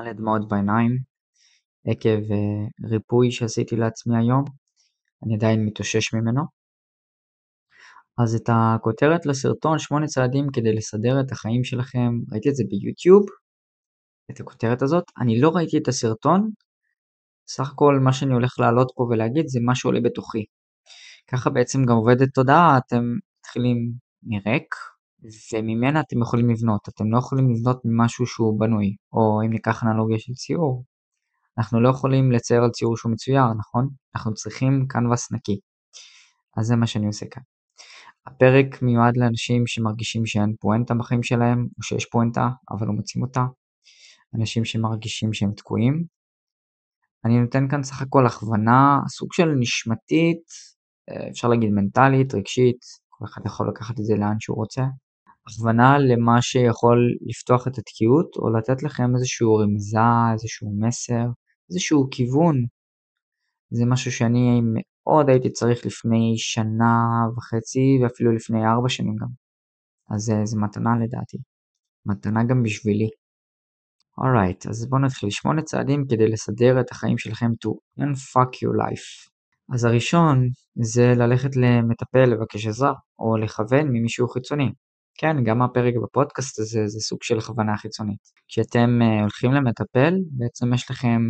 מלא דמעות בעיניים עקב uh, ריפוי שעשיתי לעצמי היום, אני עדיין מתאושש ממנו. אז את הכותרת לסרטון 8 צעדים כדי לסדר את החיים שלכם, ראיתי את זה ביוטיוב, את הכותרת הזאת, אני לא ראיתי את הסרטון, סך הכל מה שאני הולך לעלות פה ולהגיד זה מה שעולה בתוכי. ככה בעצם גם עובדת תודעה, אתם מתחילים מריק, וממנה אתם יכולים לבנות. אתם לא יכולים לבנות ממשהו שהוא בנוי, או אם ניקח אנלוגיה של ציור, אנחנו לא יכולים לצייר על ציור שהוא מצויר, נכון? אנחנו צריכים קנבס נקי. אז זה מה שאני עושה כאן. הפרק מיועד לאנשים שמרגישים שאין פואנטה בחיים שלהם, או שיש פואנטה, אבל לא מוצאים אותה. אנשים שמרגישים שהם תקועים. אני נותן כאן סך הכל הכוונה, סוג של נשמתית, אה, אפשר להגיד מנטלית, רגשית, כל אחד יכול לקחת את זה לאן שהוא רוצה. הכוונה למה שיכול לפתוח את התקיעות, או לתת לכם איזשהו רמזה, איזשהו מסר, איזשהו כיוון. זה משהו שאני מאוד הייתי צריך לפני שנה וחצי, ואפילו לפני ארבע שנים גם. אז אה, זה מתנה לדעתי. מתנה גם בשבילי. אורייט, right, אז בואו נתחיל. שמונה צעדים כדי לסדר את החיים שלכם to unfuck your life. אז הראשון זה ללכת למטפל לבקש עזרה, או לכוון ממישהו חיצוני. כן, גם הפרק בפודקאסט הזה זה סוג של הכוונה חיצונית. כשאתם uh, הולכים למטפל, בעצם יש לכם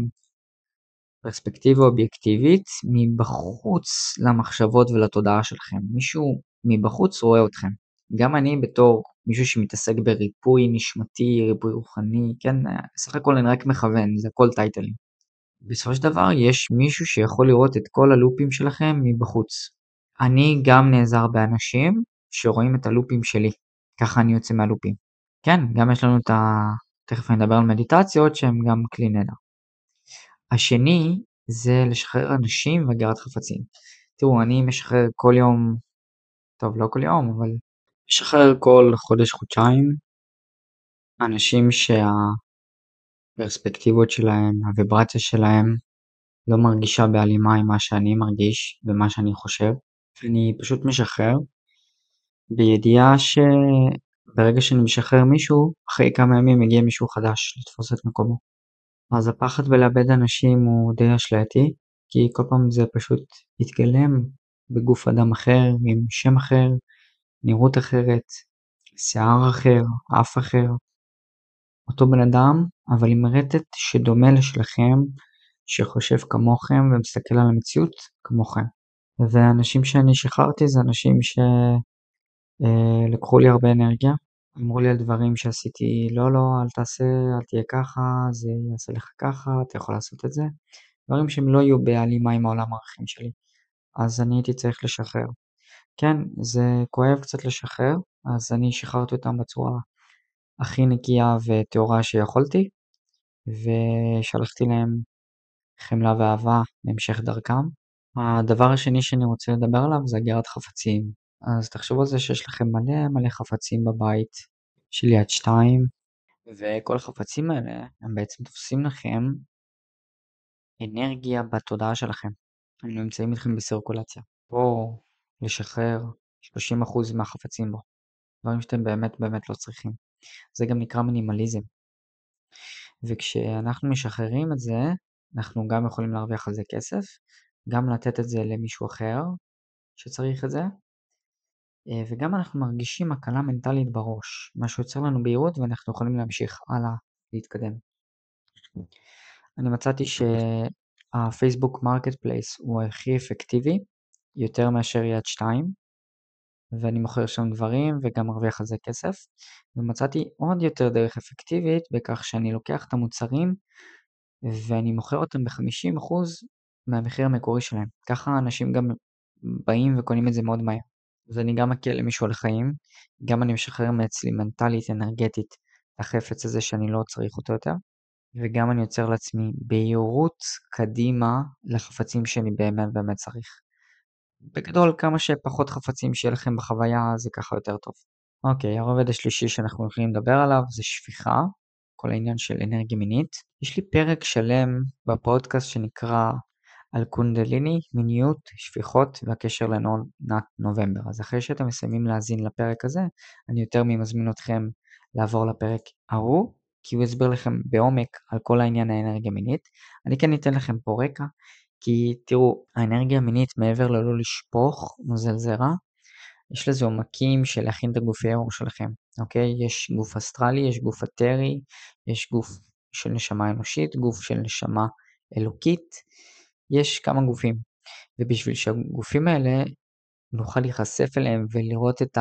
פרספקטיבה אובייקטיבית מבחוץ למחשבות ולתודעה שלכם. מישהו מבחוץ רואה אתכם. גם אני בתור מישהו שמתעסק בריפוי נשמתי, ריפוי רוחני, כן, סך הכל אני רק מכוון, זה הכל טייטלים. בסופו של דבר יש מישהו שיכול לראות את כל הלופים שלכם מבחוץ. אני גם נעזר באנשים שרואים את הלופים שלי, ככה אני יוצא מהלופים. כן, גם יש לנו את ה... תכף אני אדבר על מדיטציות שהם גם כלי נהדר. השני זה לשחרר אנשים והגירת חפצים. תראו, אני משחרר כל יום, טוב, לא כל יום, אבל משחרר כל חודש-חודשיים אנשים שהפרספקטיבות שלהם, הוויברציה שלהם, לא מרגישה בהלימה עם מה שאני מרגיש ומה שאני חושב. אני פשוט משחרר, בידיעה שברגע שאני משחרר מישהו, אחרי כמה ימים מגיע מישהו חדש לתפוס את מקומו. אז הפחד בלאבד אנשים הוא די אשלייתי, כי כל פעם זה פשוט יתגלם בגוף אדם אחר, עם שם אחר, נראות אחרת, שיער אחר, אף אחר. אותו בן אדם, אבל עם רטט שדומה לשלכם, שחושב כמוכם ומסתכל על המציאות כמוכם. והאנשים שאני שחררתי זה אנשים שלקחו אה, לי הרבה אנרגיה, אמרו לי על דברים שעשיתי, לא, לא, אל תעשה, אל תהיה ככה, זה יעשה לך ככה, אתה יכול לעשות את זה. דברים שהם לא יהיו בהלימה עם העולם הערכים שלי. אז אני הייתי צריך לשחרר. כן, זה כואב קצת לשחרר, אז אני שחררתי אותם בצורה הכי נקייה וטהורה שיכולתי, ושלחתי להם חמלה ואהבה להמשך דרכם. הדבר השני שאני רוצה לדבר עליו זה הגירת חפצים. אז תחשבו על זה שיש לכם מלא מלא חפצים בבית של יד שתיים, וכל החפצים האלה הם בעצם תופסים לכם אנרגיה בתודעה שלכם. הם נמצאים איתכם בסירקולציה. פה לשחרר 30% מהחפצים בו. דברים שאתם באמת באמת לא צריכים. זה גם נקרא מינימליזם. וכשאנחנו משחררים את זה, אנחנו גם יכולים להרוויח על זה כסף, גם לתת את זה למישהו אחר שצריך את זה, וגם אנחנו מרגישים הקלה מנטלית בראש, מה שיוצר לנו בהירות ואנחנו יכולים להמשיך הלאה להתקדם. אני מצאתי שהפייסבוק Marketplace הוא הכי אפקטיבי, יותר מאשר יד 2, ואני מוכר שם דברים וגם מרוויח על זה כסף. ומצאתי עוד יותר דרך אפקטיבית בכך שאני לוקח את המוצרים ואני מוכר אותם ב-50% מהמחיר המקורי שלהם. ככה אנשים גם באים וקונים את זה מאוד מהר. אז אני גם מקל למישהו על החיים, גם אני משחרר מאצלי מנטלית, אנרגטית, החפץ הזה שאני לא צריך אותו יותר, וגם אני יוצר לעצמי בהירות קדימה לחפצים שאני באמת באמת צריך. בגדול, כמה שפחות חפצים שיהיה לכם בחוויה, זה ככה יותר טוב. אוקיי, הרובד השלישי שאנחנו יכולים לדבר עליו זה שפיכה, כל העניין של אנרגיה מינית. יש לי פרק שלם בפודקאסט שנקרא על קונדליני, מיניות, שפיכות והקשר לעונת נובמבר. אז אחרי שאתם מסיימים להאזין לפרק הזה, אני יותר ממזמין אתכם לעבור לפרק ההוא כי הוא יסביר לכם בעומק על כל העניין האנרגיה מינית. אני כן אתן לכם פה רקע, כי תראו, האנרגיה המינית מעבר ללא לשפוך נוזל זרע, יש לזה עומקים של להכין את הגופי העור שלכם, אוקיי? יש גוף אסטרלי, יש גוף אתרי, יש גוף של נשמה אנושית, גוף של נשמה אלוקית, יש כמה גופים. ובשביל שהגופים האלה נוכל להיחשף אליהם ולראות את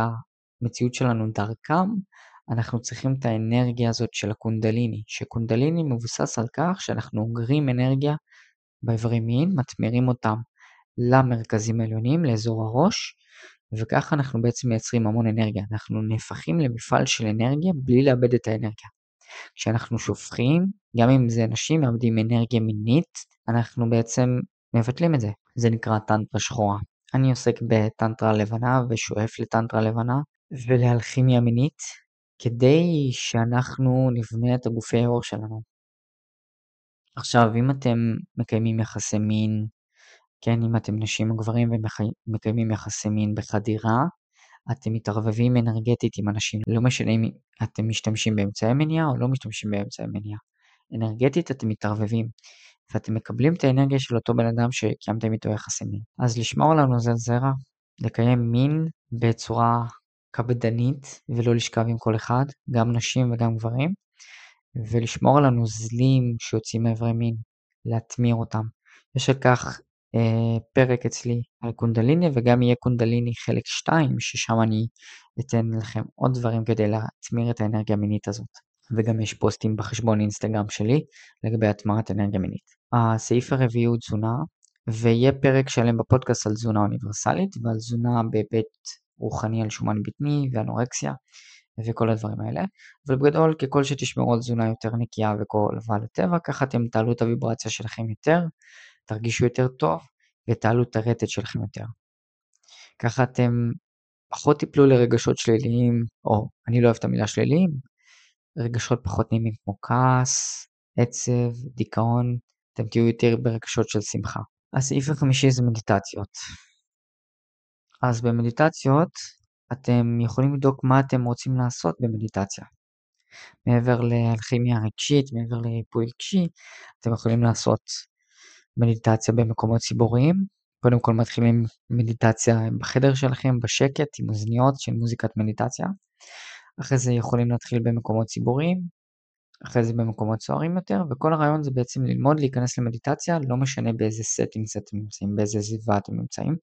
המציאות שלנו דרכם, אנחנו צריכים את האנרגיה הזאת של הקונדליני, שקונדליני מבוסס על כך שאנחנו אוגרים אנרגיה באיברי מין, מטמירים אותם למרכזים העליונים, לאזור הראש, וככה אנחנו בעצם מייצרים המון אנרגיה. אנחנו נהפכים למפעל של אנרגיה בלי לאבד את האנרגיה. כשאנחנו שופכים, גם אם זה נשים מאבדים אנרגיה מינית, אנחנו בעצם מבטלים את זה. זה נקרא טנטרה שחורה. אני עוסק בטנטרה לבנה ושואף לטנטרה לבנה ולאלכימיה מינית, כדי שאנחנו נבנה את הגופי העור שלנו. עכשיו, אם אתם מקיימים יחסי מין, כן, אם אתם נשים או גברים ומקיימים יחסי מין בחדירה, אתם מתערבבים אנרגטית עם אנשים, לא משנה אם אתם משתמשים באמצעי מניעה או לא משתמשים באמצעי מניעה. אנרגטית אתם מתערבבים, ואתם מקבלים את האנרגיה של אותו בן אדם שקיימתם איתו יחסי מין. אז לשמור על הנוזל זרע, לקיים מין בצורה קפדנית ולא לשכב עם כל אחד, גם נשים וגם גברים, ולשמור על הנוזלים שיוצאים מאיברי מין, להטמיר אותם. יש על כך אה, פרק אצלי על קונדליני וגם יהיה קונדליני חלק 2 ששם אני אתן לכם עוד דברים כדי להטמיר את האנרגיה המינית הזאת. וגם יש פוסטים בחשבון אינסטגרם שלי לגבי הטמרת אנרגיה מינית. הסעיף הרביעי הוא תזונה, ויהיה פרק שלם בפודקאסט על תזונה אוניברסלית ועל תזונה בהיבט רוחני על שומן בטני ואנורקסיה וכל הדברים האלה. אבל בגדול, ככל שתשמרו על תזונה יותר נקייה וקרובה לטבע, ככה אתם תעלו את הוויברציה שלכם יותר, תרגישו יותר טוב ותעלו את הרטט שלכם יותר. ככה אתם פחות תיפלו לרגשות שליליים, או אני לא אוהב את המילה שליליים, רגשות פחות נעימים כמו כעס, עצב, דיכאון, אתם תהיו יותר ברגשות של שמחה. הסעיף החמישי זה מדיטציות. אז במדיטציות אתם יכולים לבדוק מה אתם רוצים לעשות במדיטציה. מעבר לאלכימיה רגשית, מעבר לריפוי רגשי, אתם יכולים לעשות מדיטציה במקומות ציבוריים. קודם כל מתחילים מדיטציה בחדר שלכם, בשקט, עם אוזניות של מוזיקת מדיטציה. אחרי זה יכולים להתחיל במקומות ציבוריים, אחרי זה במקומות סוערים יותר, וכל הרעיון זה בעצם ללמוד להיכנס למדיטציה, לא משנה באיזה setting אתם נמצאים, באיזה סביבה אתם נמצאים.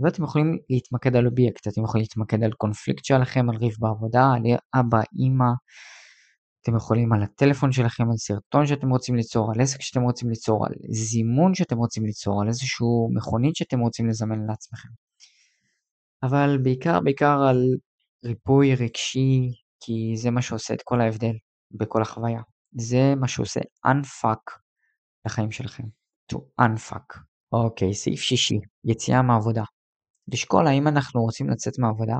ואתם יכולים להתמקד על אובייקט, אתם יכולים להתמקד על קונפליקט שלכם, על ריב בעבודה, על אבא, אימא, אתם יכולים על הטלפון שלכם, על סרטון שאתם רוצים ליצור, על עסק שאתם רוצים ליצור, על זימון שאתם רוצים ליצור, על איזשהו מכונית שאתם רוצים לזמן לעצמכם. אבל בעיקר בעיקר על ריפוי רגשי, כי זה מה שעושה את כל ההבדל בכל החוויה. זה מה שעושה unfuck לחיים שלכם. to unfuck. אוקיי, סעיף שישי, יציאה מעבודה. לשקול האם אנחנו רוצים לצאת מעבודה,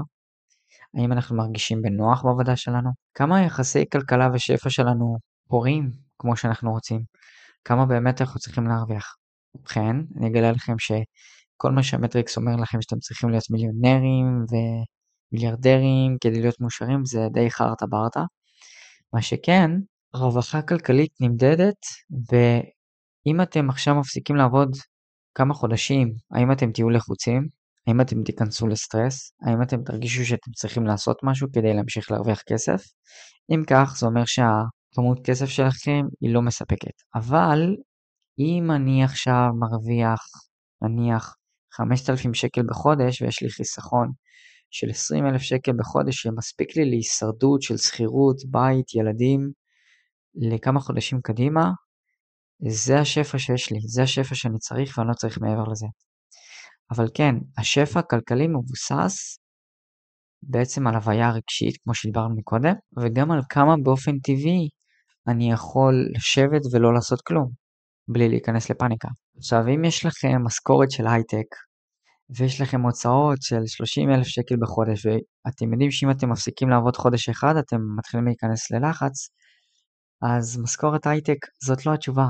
האם אנחנו מרגישים בנוח בעבודה שלנו, כמה יחסי כלכלה ושפע שלנו פורים כמו שאנחנו רוצים, כמה באמת אנחנו צריכים להרוויח. ובכן, אני אגלה לכם שכל מה שהמטריקס אומר לכם שאתם צריכים להיות מיליונרים ומיליארדרים כדי להיות מאושרים זה די חרטה ברטה. מה שכן, רווחה כלכלית נמדדת, ואם אתם עכשיו מפסיקים לעבוד כמה חודשים, האם אתם תהיו לחוצים? האם אתם תיכנסו לסטרס? האם אתם תרגישו שאתם צריכים לעשות משהו כדי להמשיך להרוויח כסף? אם כך, זה אומר שהכמות כסף שלכם היא לא מספקת. אבל אם אני עכשיו מרוויח נניח 5,000 שקל בחודש ויש לי חיסכון של 20,000 שקל בחודש שמספיק לי להישרדות של שכירות, בית, ילדים לכמה חודשים קדימה, זה השפע שיש לי, זה השפע שאני צריך ואני לא צריך מעבר לזה. אבל כן, השפע הכלכלי מבוסס בעצם על הוויה רגשית, כמו שדיברנו מקודם, וגם על כמה באופן טבעי אני יכול לשבת ולא לעשות כלום, בלי להיכנס לפאניקה. עכשיו, אם יש לכם משכורת של הייטק, ויש לכם הוצאות של 30 אלף שקל בחודש, ואתם יודעים שאם אתם מפסיקים לעבוד חודש אחד, אתם מתחילים להיכנס ללחץ, אז משכורת הייטק זאת לא התשובה.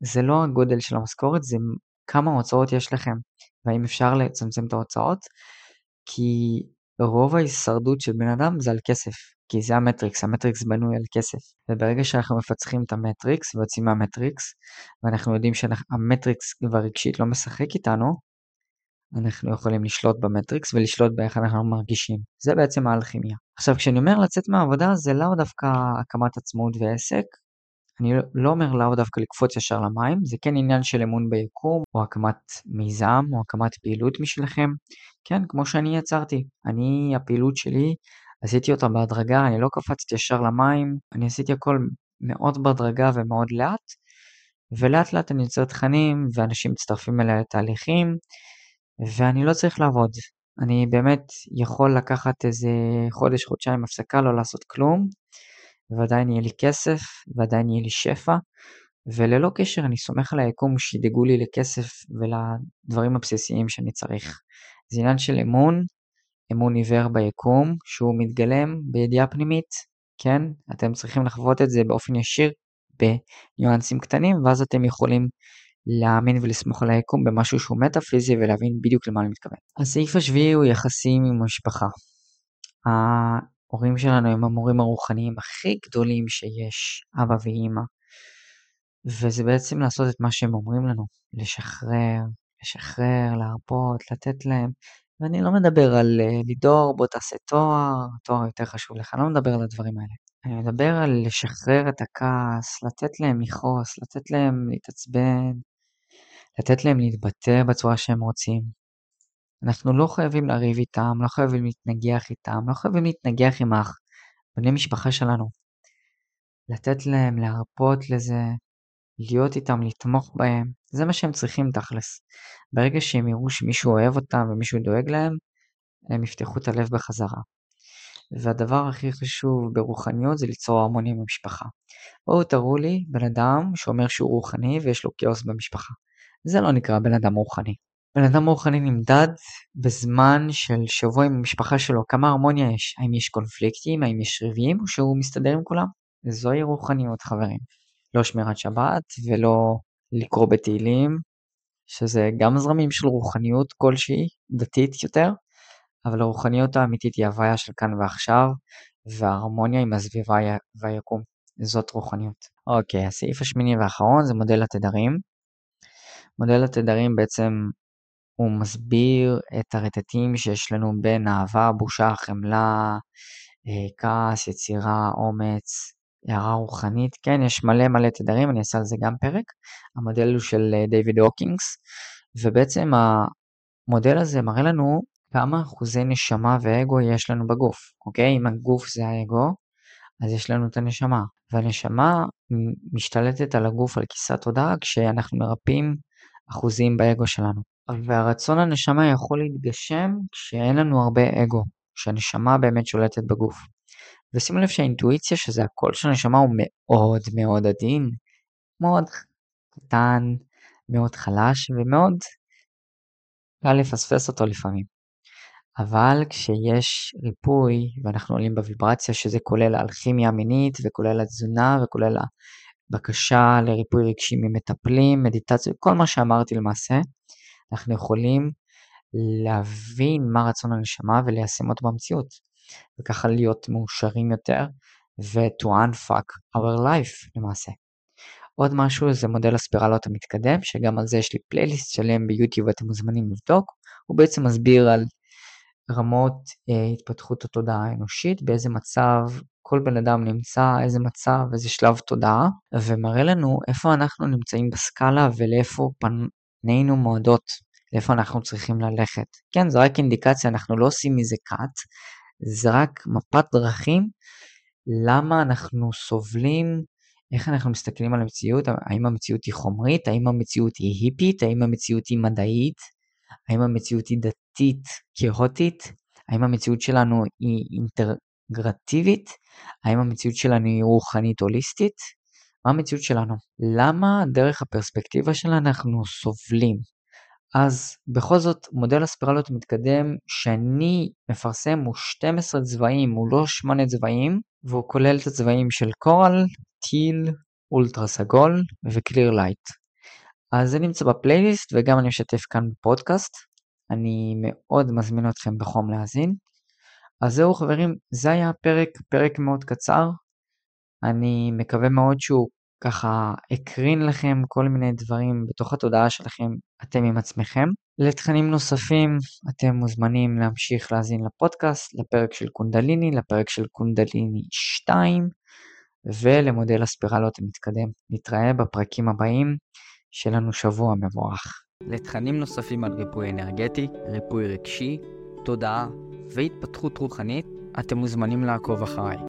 זה לא הגודל של המשכורת, זה כמה הוצאות יש לכם, והאם אפשר לצמצם את ההוצאות, כי רוב ההישרדות של בן אדם זה על כסף, כי זה המטריקס, המטריקס בנוי על כסף. וברגע שאנחנו מפצחים את המטריקס ויוצאים מהמטריקס, ואנחנו יודעים שהמטריקס כבר רגשית לא משחק איתנו, אנחנו יכולים לשלוט במטריקס ולשלוט באיך אנחנו מרגישים. זה בעצם האלכימיה. עכשיו, כשאני אומר לצאת מהעבודה, זה לאו דווקא הקמת עצמאות ועסק, אני לא אומר לאו דווקא לקפוץ ישר למים, זה כן עניין של אמון ביקום, או הקמת מיזם, או הקמת פעילות משלכם. כן, כמו שאני יצרתי. אני, הפעילות שלי, עשיתי אותה בהדרגה, אני לא קפצתי ישר למים, אני עשיתי הכל מאוד בהדרגה ומאוד לאט, ולאט לאט אני יוצר תכנים, ואנשים מצטרפים אליי לתהליכים, ואני לא צריך לעבוד. אני באמת יכול לקחת איזה חודש, חודשיים הפסקה, לא לעשות כלום, ועדיין יהיה לי כסף, ועדיין יהיה לי שפע, וללא קשר אני סומך על היקום שידאגו לי לכסף ולדברים הבסיסיים שאני צריך. זה עניין של אמון, אמון עיוור ביקום, שהוא מתגלם בידיעה פנימית, כן? אתם צריכים לחוות את זה באופן ישיר בניואנסים קטנים, ואז אתם יכולים להאמין ולסמוך על היקום במשהו שהוא מטאפיזי ולהבין בדיוק למה אני מתכוון. הסעיף השביעי הוא יחסים עם המשפחה. ההורים שלנו הם המורים הרוחניים הכי גדולים שיש, אבא ואימא. וזה בעצם לעשות את מה שהם אומרים לנו, לשחרר, לשחרר, להרפות, לתת להם. ואני לא מדבר על uh, לידור, בוא תעשה תואר, תואר יותר חשוב לך, אני לא מדבר על הדברים האלה. אני מדבר על לשחרר את הכעס, לתת להם לכעוס, לתת להם להתעצבן, לתת להם להתבטא בצורה שהם רוצים. אנחנו לא חייבים לריב איתם, לא חייבים להתנגח איתם, לא חייבים להתנגח עם האח, בני משפחה שלנו. לתת להם להרפות לזה, להיות איתם, לתמוך בהם, זה מה שהם צריכים תכלס. ברגע שהם יראו שמישהו אוהב אותם ומישהו דואג להם, הם יפתחו את הלב בחזרה. והדבר הכי חשוב ברוחניות זה ליצור הרמוניה במשפחה. בואו תראו לי בן אדם שאומר שהוא רוחני ויש לו כאוס במשפחה. זה לא נקרא בן אדם רוחני. בן אדם רוחני נמדד בזמן של שבוע עם המשפחה שלו, כמה הרמוניה יש, האם יש קונפליקטים, האם יש ריבים, או שהוא מסתדר עם כולם. זוהי רוחניות חברים. לא שמירת שבת ולא לקרוא בתהילים, שזה גם זרמים של רוחניות כלשהי, דתית יותר, אבל הרוחניות האמיתית היא הוויה של כאן ועכשיו, וההרמוניה עם הסביבה והיקום. זאת רוחניות. אוקיי, הסעיף השמיני והאחרון זה מודל התדרים. מודל התדרים בעצם הוא מסביר את הרטטים שיש לנו בין אהבה, בושה, חמלה, אה, כעס, יצירה, אומץ, הערה רוחנית. כן, יש מלא מלא תדרים, אני אעשה על זה גם פרק. המודל הוא של אה, דיוויד הוקינגס, ובעצם המודל הזה מראה לנו כמה אחוזי נשמה ואגו יש לנו בגוף, אוקיי? אם הגוף זה האגו, אז יש לנו את הנשמה. והנשמה משתלטת על הגוף, על כיסת תודעה, כשאנחנו מרפאים אחוזים באגו שלנו. והרצון הנשמה יכול להתגשם כשאין לנו הרבה אגו, כשהנשמה באמת שולטת בגוף. ושימו לב שהאינטואיציה, שזה הקול של הנשמה, הוא מאוד מאוד עדין, מאוד קטן, מאוד חלש ומאוד קל לפספס אותו לפעמים. אבל כשיש ריפוי ואנחנו עולים בוויברציה, שזה כולל האלכימיה המינית וכולל התזונה וכולל הבקשה לריפוי רגשי ממטפלים, מדיטציה, כל מה שאמרתי למעשה, אנחנו יכולים להבין מה רצון הנשמה וליישם אותו במציאות. וככה להיות מאושרים יותר ו-to unfuck our life למעשה. עוד משהו זה מודל הספירלות המתקדם, שגם על זה יש לי פלייליסט שלם ביוטיוב ואתם מוזמנים לבדוק. הוא בעצם מסביר על רמות אה, התפתחות התודעה האנושית, באיזה מצב כל בן אדם נמצא, איזה מצב, איזה שלב תודעה, ומראה לנו איפה אנחנו נמצאים בסקאלה ולאיפה פנינו מועדות, לאיפה אנחנו צריכים ללכת. כן, זו רק אינדיקציה, אנחנו לא עושים מזה cut, זה רק מפת דרכים למה אנחנו סובלים, איך אנחנו מסתכלים על המציאות, האם המציאות היא חומרית, האם המציאות היא היפית, האם המציאות היא מדעית, האם המציאות היא דתית כאוטית, האם המציאות שלנו היא אינטגרטיבית, האם המציאות שלנו היא רוחנית הוליסטית, מה המציאות שלנו? למה דרך הפרספקטיבה שלה אנחנו סובלים? אז בכל זאת מודל הספירלות המתקדם שאני מפרסם הוא 12 צבעים, הוא לא 8 צבעים, והוא כולל את הצבעים של קורל, טיל, אולטרה סגול ו Clear Light. אז זה נמצא בפלייליסט וגם אני משתף כאן בפודקאסט. אני מאוד מזמין אתכם בחום להאזין. אז זהו חברים, זה היה הפרק, פרק מאוד קצר. אני מקווה מאוד שהוא ככה הקרין לכם כל מיני דברים בתוך התודעה שלכם, אתם עם עצמכם. לתכנים נוספים, אתם מוזמנים להמשיך להאזין לפודקאסט, לפרק של קונדליני, לפרק של קונדליני 2, ולמודל הספירלות המתקדם. נתראה בפרקים הבאים, שיהיה לנו שבוע מבורך. לתכנים נוספים על ריפוי אנרגטי, ריפוי רגשי, תודעה והתפתחות רוחנית, אתם מוזמנים לעקוב אחריי.